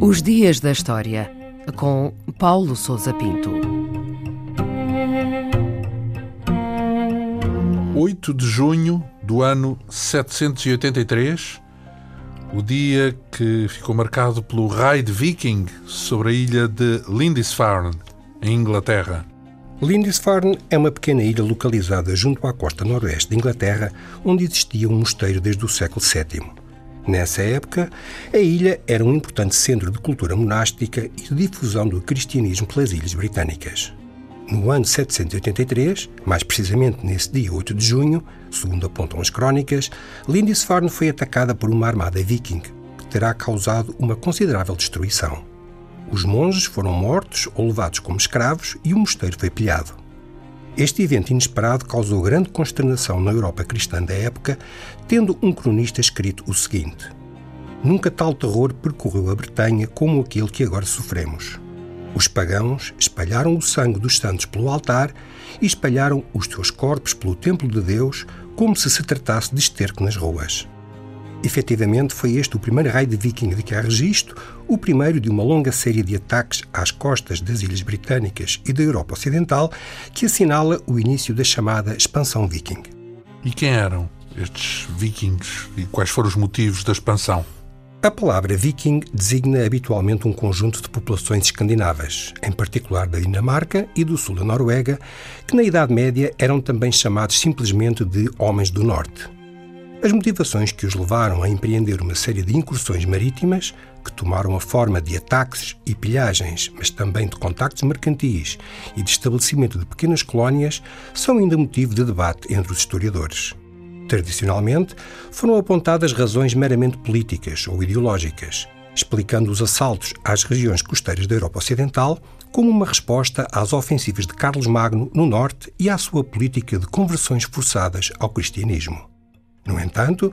Os Dias da História, com Paulo Souza Pinto. 8 de junho do ano 783, o dia que ficou marcado pelo raid viking sobre a ilha de Lindisfarne, em Inglaterra. Lindisfarne é uma pequena ilha localizada junto à costa noroeste de Inglaterra, onde existia um mosteiro desde o século VII. Nessa época, a ilha era um importante centro de cultura monástica e de difusão do cristianismo pelas ilhas britânicas. No ano 783, mais precisamente nesse dia 8 de junho, segundo apontam as crónicas, Lindisfarne foi atacada por uma armada viking, que terá causado uma considerável destruição. Os monges foram mortos ou levados como escravos e o mosteiro foi pilhado. Este evento inesperado causou grande consternação na Europa cristã da época, tendo um cronista escrito o seguinte: Nunca tal terror percorreu a Bretanha como aquele que agora sofremos. Os pagãos espalharam o sangue dos santos pelo altar e espalharam os seus corpos pelo templo de Deus, como se se tratasse de esterco nas ruas. Efetivamente, foi este o primeiro raid viking de que há registro, o primeiro de uma longa série de ataques às costas das Ilhas Britânicas e da Europa Ocidental, que assinala o início da chamada expansão viking. E quem eram estes vikings e quais foram os motivos da expansão? A palavra viking designa habitualmente um conjunto de populações escandinavas, em particular da Dinamarca e do sul da Noruega, que na Idade Média eram também chamados simplesmente de Homens do Norte. As motivações que os levaram a empreender uma série de incursões marítimas, que tomaram a forma de ataques e pilhagens, mas também de contactos mercantis e de estabelecimento de pequenas colónias, são ainda motivo de debate entre os historiadores. Tradicionalmente, foram apontadas razões meramente políticas ou ideológicas, explicando os assaltos às regiões costeiras da Europa Ocidental como uma resposta às ofensivas de Carlos Magno no norte e à sua política de conversões forçadas ao cristianismo. No entanto,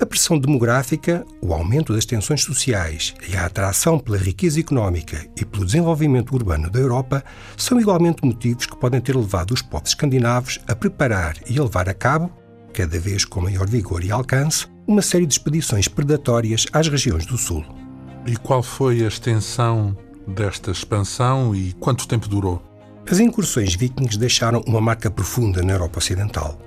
a pressão demográfica, o aumento das tensões sociais e a atração pela riqueza económica e pelo desenvolvimento urbano da Europa são igualmente motivos que podem ter levado os povos escandinavos a preparar e a levar a cabo cada vez com maior vigor e alcance, uma série de expedições predatórias às regiões do Sul. E qual foi a extensão desta expansão e quanto tempo durou? As incursões vikings deixaram uma marca profunda na Europa Ocidental.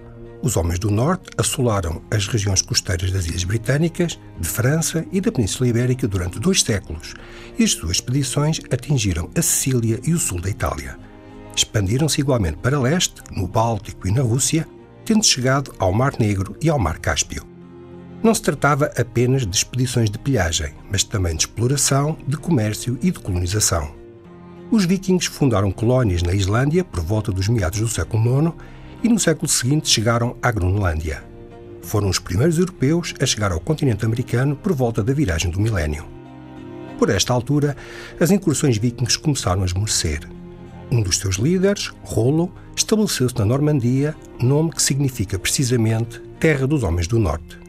Os homens do Norte assolaram as regiões costeiras das Ilhas Britânicas, de França e da Península Ibérica durante dois séculos, e as suas expedições atingiram a Sicília e o sul da Itália. Expandiram-se igualmente para leste, no Báltico e na Rússia, tendo chegado ao Mar Negro e ao Mar Cáspio. Não se tratava apenas de expedições de pilhagem, mas também de exploração, de comércio e de colonização. Os vikings fundaram colónias na Islândia por volta dos meados do século IX e no século seguinte chegaram à Groenlândia. Foram os primeiros europeus a chegar ao continente americano por volta da viragem do milénio. Por esta altura, as incursões vikings começaram a esmorecer. Um dos seus líderes, Rollo, estabeleceu-se na Normandia, nome que significa precisamente Terra dos Homens do Norte.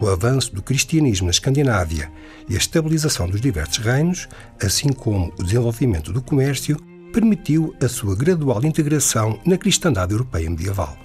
O avanço do cristianismo na Escandinávia e a estabilização dos diversos reinos, assim como o desenvolvimento do comércio, permitiu a sua gradual integração na cristandade europeia medieval.